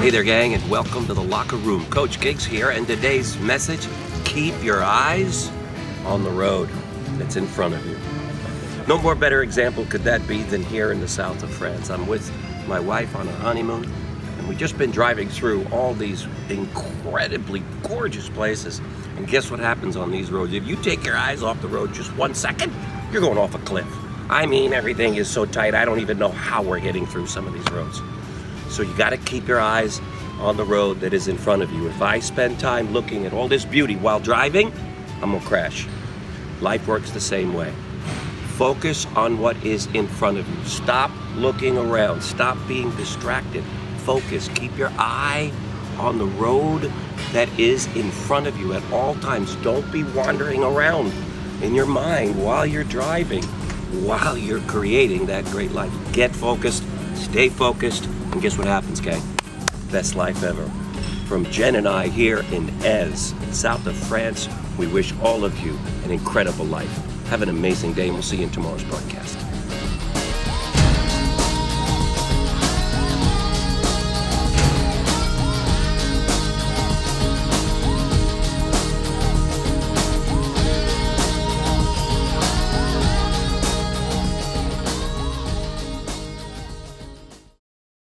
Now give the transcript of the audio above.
Hey there, gang, and welcome to the locker room. Coach Gigs here, and today's message keep your eyes on the road that's in front of you. No more better example could that be than here in the south of France. I'm with my wife on a honeymoon, and we've just been driving through all these incredibly gorgeous places. And guess what happens on these roads? If you take your eyes off the road just one second, you're going off a cliff. I mean, everything is so tight, I don't even know how we're getting through some of these roads. So you got to keep your eyes on the road that is in front of you. If I spend time looking at all this beauty while driving, I'm going to crash. Life works the same way. Focus on what is in front of you. Stop looking around. Stop being distracted. Focus. Keep your eye on the road that is in front of you at all times. Don't be wandering around in your mind while you're driving, while you're creating that great life. Get focused, stay focused, and guess what happens, gang? Best life ever. From Jen and I here in Eze, south of France, we wish all of you an incredible life. Have an amazing day, and we'll see you in tomorrow's broadcast.